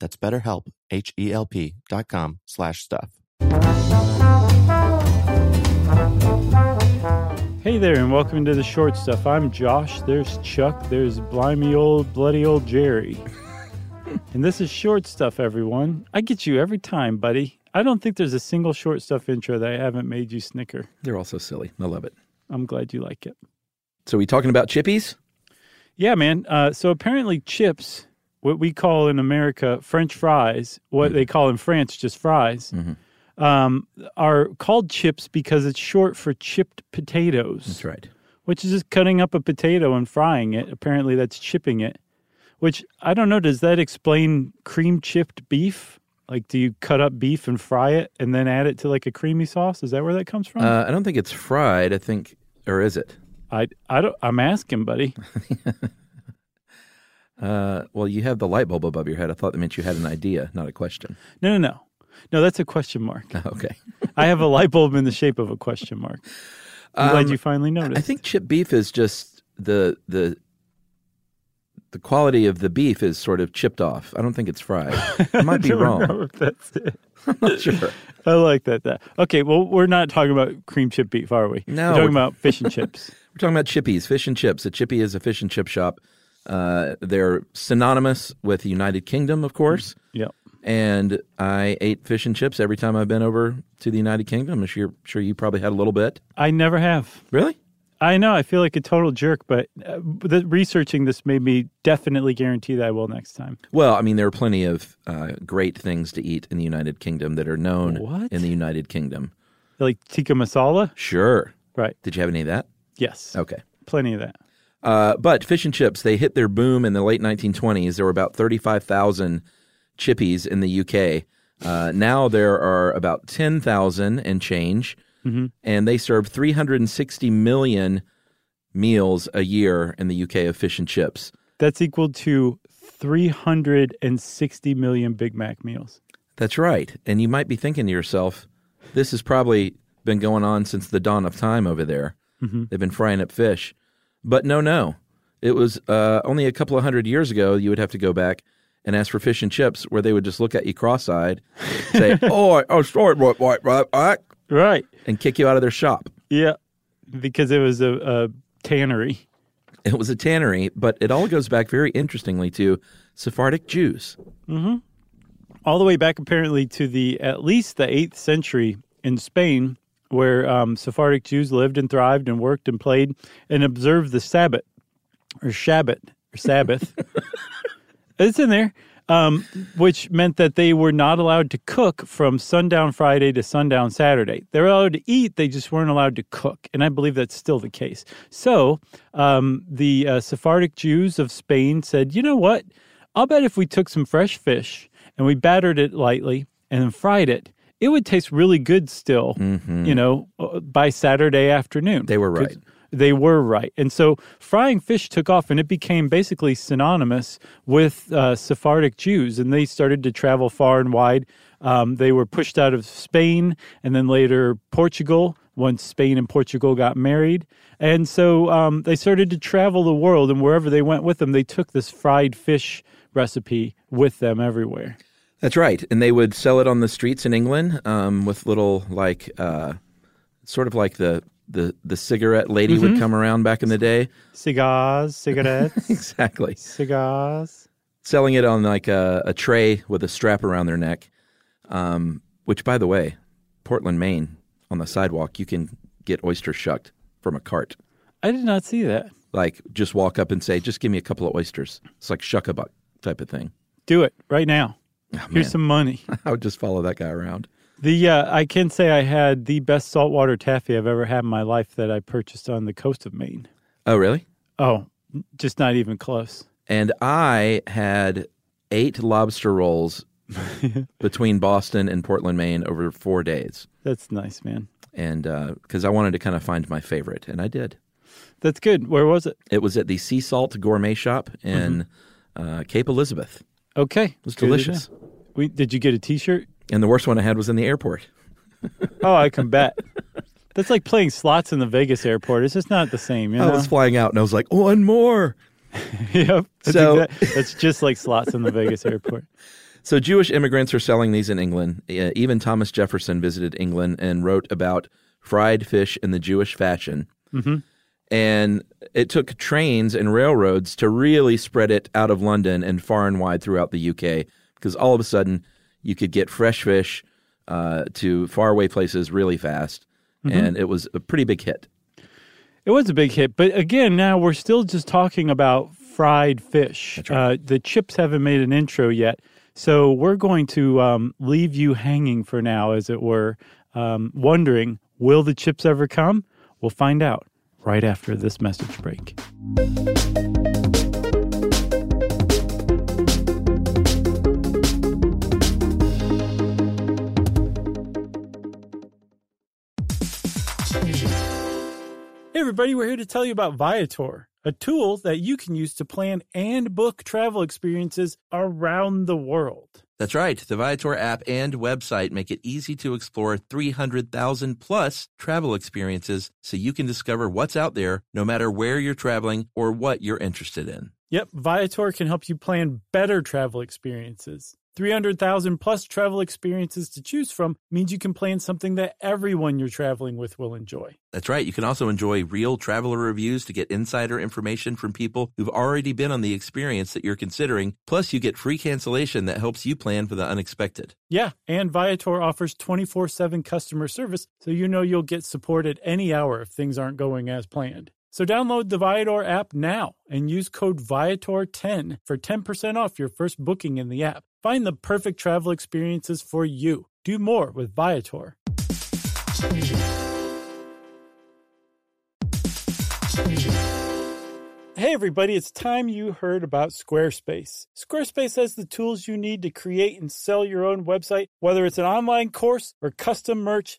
That's betterhelp, H-E-L-P dot com slash stuff. Hey there, and welcome to the short stuff. I'm Josh. There's Chuck. There's blimey old, bloody old Jerry. and this is short stuff, everyone. I get you every time, buddy. I don't think there's a single short stuff intro that I haven't made you snicker. They're all so silly. I love it. I'm glad you like it. So, we talking about chippies? Yeah, man. Uh, so apparently, chips, what we call in America French fries, what they call in France just fries, um, are called chips because it's short for chipped potatoes. That's right. Which is just cutting up a potato and frying it. Apparently, that's chipping it. Which I don't know. Does that explain cream chipped beef? Like, do you cut up beef and fry it and then add it to like a creamy sauce? Is that where that comes from? Uh, I don't think it's fried. I think, or is it? I, I don't. I'm asking, buddy. Uh, well, you have the light bulb above your head. I thought that meant you had an idea, not a question. No, no, no, no. That's a question mark. Okay. I have a light bulb in the shape of a question mark. I'm glad Um, you finally noticed. I think chip beef is just the the the quality of the beef is sort of chipped off. I don't think it's fried. I might be don't wrong. that's it. I'm not sure. I like that. That okay. Well, we're not talking about cream chip beef, are we? No, we're talking about fish and chips. We're talking about chippies, fish and chips. A chippy is a fish and chip shop. Uh, they're synonymous with the United Kingdom, of course. Yep. And I ate fish and chips every time I've been over to the United Kingdom. I'm sure, sure you probably had a little bit. I never have. Really? I know. I feel like a total jerk, but uh, the, researching this made me definitely guarantee that I will next time. Well, I mean, there are plenty of uh, great things to eat in the United Kingdom that are known What? in the United Kingdom. Like tikka masala. Sure. Right. Did you have any of that? Yes. Okay. Plenty of that. Uh, but fish and chips, they hit their boom in the late 1920s. There were about 35,000 chippies in the UK. Uh, now there are about 10,000 and change, and they serve 360 million meals a year in the UK of fish and chips. That's equal to 360 million Big Mac meals. That's right. And you might be thinking to yourself, this has probably been going on since the dawn of time over there. They've been frying up fish. But no, no. It was uh, only a couple of hundred years ago, you would have to go back and ask for fish and chips, where they would just look at you cross eyed, say, oh, oh, sorry, right, right, right, right, Right. and kick you out of their shop. Yeah. Because it was a, a tannery. It was a tannery, but it all goes back very interestingly to Sephardic Jews. all the way back apparently to the at least the eighth century in Spain, where um, Sephardic Jews lived and thrived and worked and played and observed the Sabbath or Shabbat or Sabbath. it's in there, um, which meant that they were not allowed to cook from sundown Friday to sundown Saturday. They were allowed to eat, they just weren't allowed to cook. And I believe that's still the case. So um, the uh, Sephardic Jews of Spain said, you know what? I'll bet if we took some fresh fish and we battered it lightly and then fried it, it would taste really good still, you know, uh, by Saturday afternoon. They were right. They were right. And so frying fish took off and it became basically synonymous with uh, Sephardic Jews. And they started to travel far and wide. Um, they were pushed out of Spain and then later Portugal once Spain and Portugal got married. And so um, they started to travel the world. And wherever they went with them, they took this fried fish recipe with them everywhere. That's right. And they would sell it on the streets in England um, with little, like, uh, sort of like the, the, the cigarette lady would come around back in the day. Cigars, cigarettes, Exactly. cigars. Selling it on like a, a tray with a strap around their neck. Um, which, by the way, Portland, Maine, on the sidewalk, you can get oyster shucked from a cart. I did not see that. Like, just walk up and say, just give me a couple of oysters. It's like shuck a buck type of thing. Do it right now. Oh. Here's some money. I would just follow that guy around. The uh, I can say I had the best saltwater taffy I've ever had in my life that I purchased on the coast of Maine. Oh, really? Oh, just not even close. And I had eight lobster rolls between Boston and Portland, Maine over four days. That's nice, man. And because I wanted to kind of find my favorite, and I did. That's good. Where was it? It was at the Sea Salt Gourmet Shop in uh, Cape Elizabeth. Okay. It was delicious. We, did you get a T-shirt? And the worst one I had was in the airport. Oh, I can bet. That's like playing slots in the Vegas airport. It's just not the same. You know? I was flying out and I was like, one more. yep. That's, So- exact- that's just like slots in the Vegas airport. So Jewish immigrants are selling these in England. Uh, even Thomas Jefferson visited England and wrote about fried fish in the Jewish fashion. Mhm. And it took trains and railroads to really spread it out of London and far and wide throughout the UK because all of a sudden you could get fresh fish uh, to faraway places really fast. And it was a pretty big hit. It was a big hit, but again, now we're still just talking about fried fish. uh, the chips haven't made an intro yet, so we're going to um, leave you hanging for now, as it were, um, wondering will the chips ever come? We'll find out right after this message break. Hey, everybody, we're here to tell you about Viator, a tool that you can use to plan and book travel experiences around the world. That's right. The Viator app and website make it easy to explore 300,000 plus travel experiences so you can discover what's out there no matter where you're traveling or what you're interested in. Yep, Viator can help you plan better travel experiences. 300,000 plus travel experiences to choose from means you can plan something that everyone you're traveling with will enjoy. That's right. You can also enjoy real traveler reviews to get insider information from people who've already been on the experience that you're considering. Plus, you get free cancellation that helps you plan for the unexpected. Yeah, and Viator offers 24 7 customer service, so you know you'll get support at any hour if things aren't going as planned. So download the Viator app now and use code Viator10 for 10% off your first booking in the app. Find the perfect travel experiences for you. Do more with Viator. Hey everybody, it's time you heard about Squarespace. Squarespace has the tools you need to create and sell your own website, whether it's an online course or custom merch.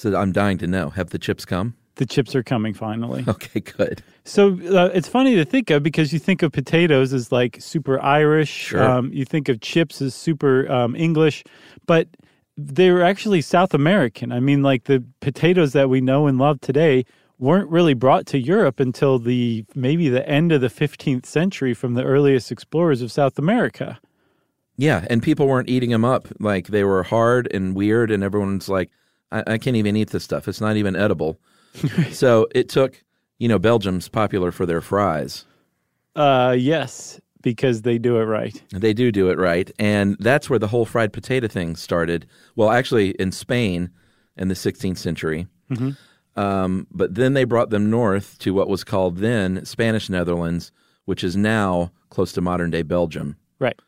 So I'm dying to know have the chips come? The chips are coming finally. Okay, good. So uh, it's funny to think of because you think of potatoes as like super Irish. Sure. Um, you think of chips as super um, English, but they're actually South American. I mean, like the potatoes that we know and love today weren't really brought to Europe until the maybe the end of the 15th century from the earliest explorers of South America. Yeah, and people weren't eating them up. Like they were hard and weird, and everyone's like, I, I can't even eat this stuff. It's not even edible. so it took, you know, Belgium's popular for their fries. Uh, yes, because they do it right. They do do it right. And that's where the whole fried potato thing started. Well, actually, in Spain in the 16th century. Um, but then they brought them north to what was called then Spanish Netherlands, which is now close to modern day Belgium. Right.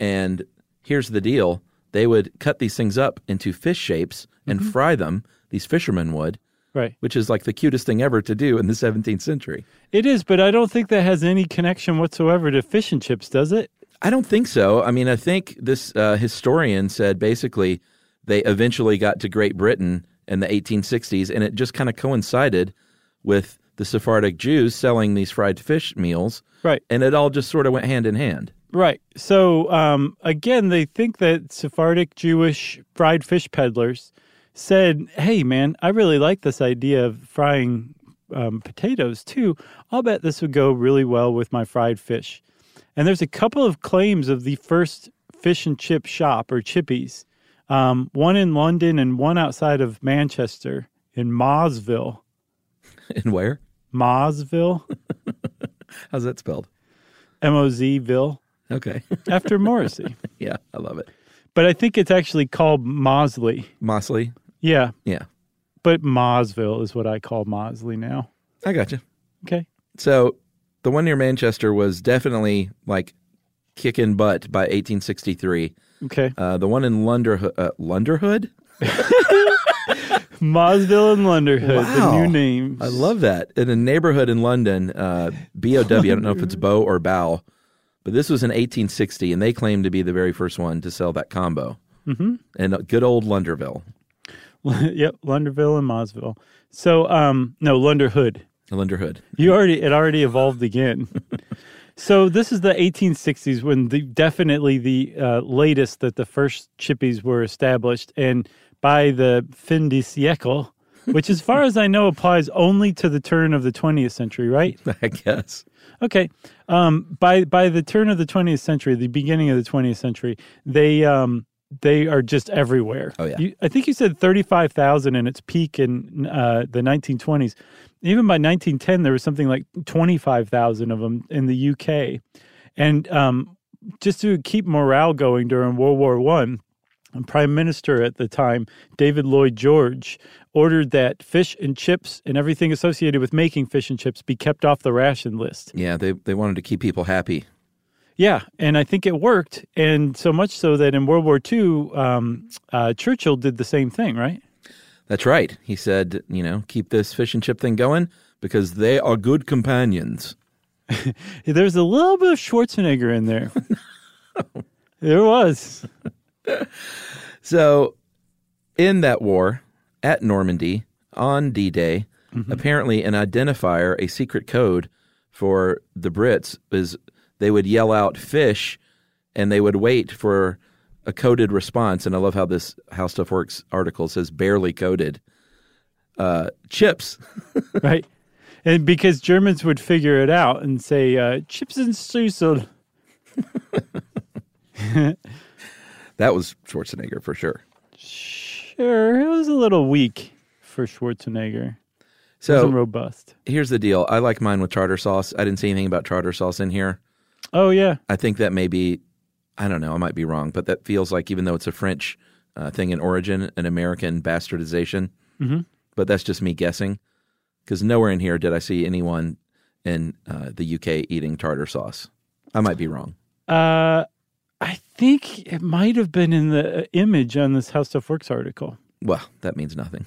And here's the deal they would cut these things up into fish shapes and fry them, these fishermen would, Right. which is like the cutest thing ever to do in the 17th century. It is, but I don't think that has any connection whatsoever to fish and chips, does it? I don't think so. I mean, I think this uh, historian said basically they eventually got to Great Britain in the 1860s, and it just kind of coincided with the Sephardic Jews selling these fried fish meals, Right. and it all just sort of went hand in hand. Right. So um, again, they think that Sephardic Jewish fried fish peddlers said, "Hey, man, I really like this idea of frying um, potatoes too. I'll bet this would go really well with my fried fish." And there's a couple of claims of the first fish and chip shop or chippies, um, one in London and one outside of Manchester in Mosville. In where? Mosville, How's that spelled? M O Z Ville, Okay. after Morrissey. yeah, I love it. But I think it's actually called Mossley. Mossley. Yeah, Yeah, but Mosville is what I call Mossley now. I got you. Okay. So the one near Manchester was definitely like kicking butt by 1863. Okay. Uh, the one in Lunderhood, uh, Lunderhood? Mosville and Lunderhood, the Wow. new names. I love that. In a neighborhood in London, uh, BOW, I don't know if it's Bow or Bow, but this was in 1860, and they claimed to be the very first one to sell that combo. Mm-hmm. And uh, good old Lunderville, yep, Lunderville and Mosville. So, um, no, Lunderhood. Lunderhood. You already it already evolved again. so this is the 1860s when the definitely the uh, latest that the first chippies were established, and by the fin de siècle, which, as far as I know, applies only to the turn of the 20th century, right? I guess. Okay. Um, by by the turn of the 20th century, the beginning of the 20th century, they um, they are just everywhere. Oh, yeah. You, I think you said 35,000 in its peak in uh, the 1920s. Even by 1910, there was something like 25,000 of them in the UK. And um, just to keep morale going during World War One, Prime Minister at the time, David Lloyd George, ordered that fish and chips and everything associated with making fish and chips be kept off the ration list. Yeah, they, they wanted to keep people happy. Yeah, and I think it worked, and so much so that in World War II, um, uh, Churchill did the same thing, right? That's right. He said, you know, keep this fish and chip thing going because they are good companions. There's a little bit of Schwarzenegger in there. There was. So, in that war at Normandy on D Day, apparently an identifier, a secret code for the Brits is they would yell out fish and they would wait for a coded response. And I love how this How Stuff Works article says barely coded. Uh, chips. right? And because Germans would figure it out and say, uh, chips and streusel. That was Schwarzenegger for sure. Sure, it was a little weak for Schwarzenegger. It So wasn't robust. here's the deal. I like mine with tartar sauce. I didn't see anything about tartar sauce in here. Oh, yeah. I think that may be, I don't know, I might be wrong, but that feels like even though it's a French uh, thing in origin, an American bastardization. Mm-hmm. But that's just me guessing, because nowhere in here did I see anyone in uh, the UK eating tartar sauce. I might be wrong. Uh, I think it might have been in the image on this How Stuff Works article. Well, that means nothing.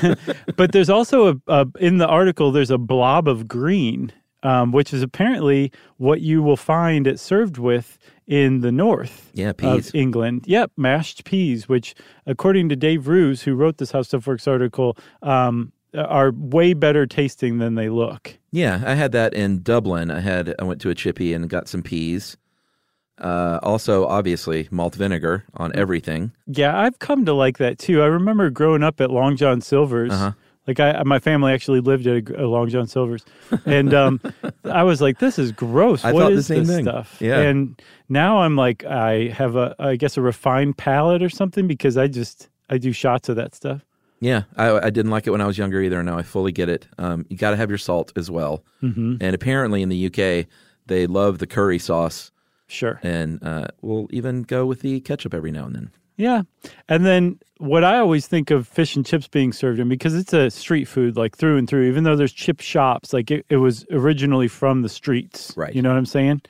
but there's also a, a in the article there's a blob of green um, which is apparently what you will find it served with in the north Yeah, peas. of England. Yep, mashed peas, which according to Dave Roos, who wrote this How Stuff Works article, um, are way better tasting than they look. Yeah, I had that in Dublin. I had I went to a chippy and got some peas. Uh, also, obviously, malt vinegar on everything. Yeah, I've come to like that too. I remember growing up at Long John Silver's. Uh-huh. Like I, my family actually lived at a, a Long John Silver's, and um, I was like, "This is gross. I What same this thing. stuff?" Yeah. And now I'm like, I have a, I guess, a refined palate or something because I just I do shots of that stuff. Yeah, I, I didn't like it when I was younger either. Now I fully get it. Um, you got to have your salt as well. Mm-hmm. And apparently in the UK, they love the curry sauce, Sure. and uh, we'll even go with the ketchup every now and then. Yeah. And then what I always think of fish and chips being served in, because it's a street food, like through and through, even though there's chip shops, like it, it was originally from the streets. Right. You know what I'm saying?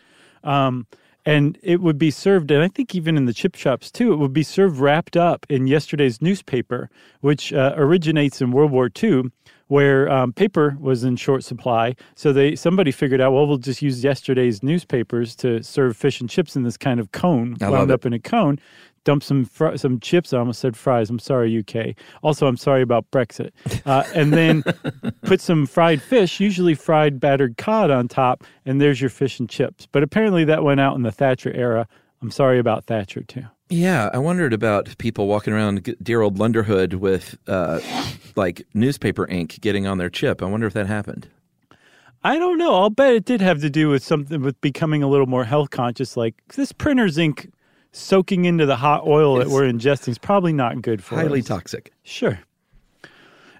Um, and it would be served, and I think even in the chip shops too, it would be served wrapped up in yesterday's newspaper, which uh, originates in World War II, where um, paper was in short supply. So they somebody figured out, well, we'll just use yesterday's newspapers to serve fish and chips in this kind of cone, I wound up in a cone. Dump some fr- some chips. I almost said fries. I'm sorry, UK. Also, I'm sorry about Brexit. Uh, and then put some fried fish, usually fried battered cod, on top, and there's your fish and chips. But apparently, that went out in the Thatcher era. I'm sorry about Thatcher too. Yeah, I wondered about people walking around dear old Lunderhood with uh, like newspaper ink getting on their chip. I wonder if that happened. I don't know. I'll bet it did have to do with something with becoming a little more health conscious. Like this printer's ink soaking into the hot oil that we're ingesting is probably not good for Highly us. toxic. Sure.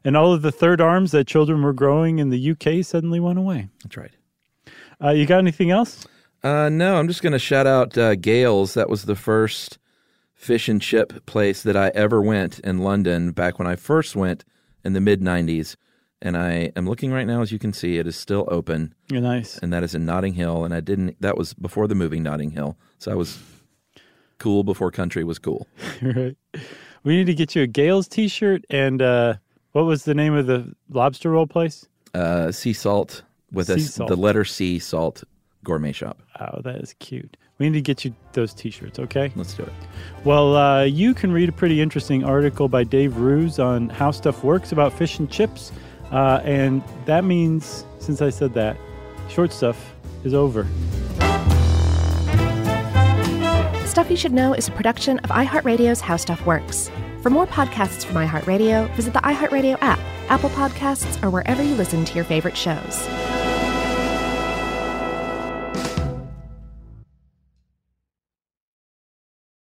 And all of the third arms that children were growing in the UK suddenly went away. That's right. Uh, you got anything else? Uh, no, I'm just going to shout out uh, Gales. That was the first fish and chip place that I ever went in London back when I first went in the mid 90s. And I am looking right now, as you can see, it is still open. You're nice. And that is in Notting Hill. And I didn't, that was before the movie Notting Hill. So I was cool before country was cool. right. We need to get you a Gales t-shirt and uh, what was the name of the lobster roll place? Uh, sea salt with Sea s- salt. the letter C salt gourmet shop. Oh, that is cute. We need to get you those t-shirts, okay? Let's do it. Well, uh, you can read a pretty interesting article by Dave Roos on how stuff works about fish and chips. Uh, and that means, since I said that, short stuff is over. Stuff You Should Know is a production of iHeartRadio's How Stuff Works. For more podcasts from iHeartRadio, visit the iHeartRadio app, Apple Podcasts, or wherever you listen to your favorite shows.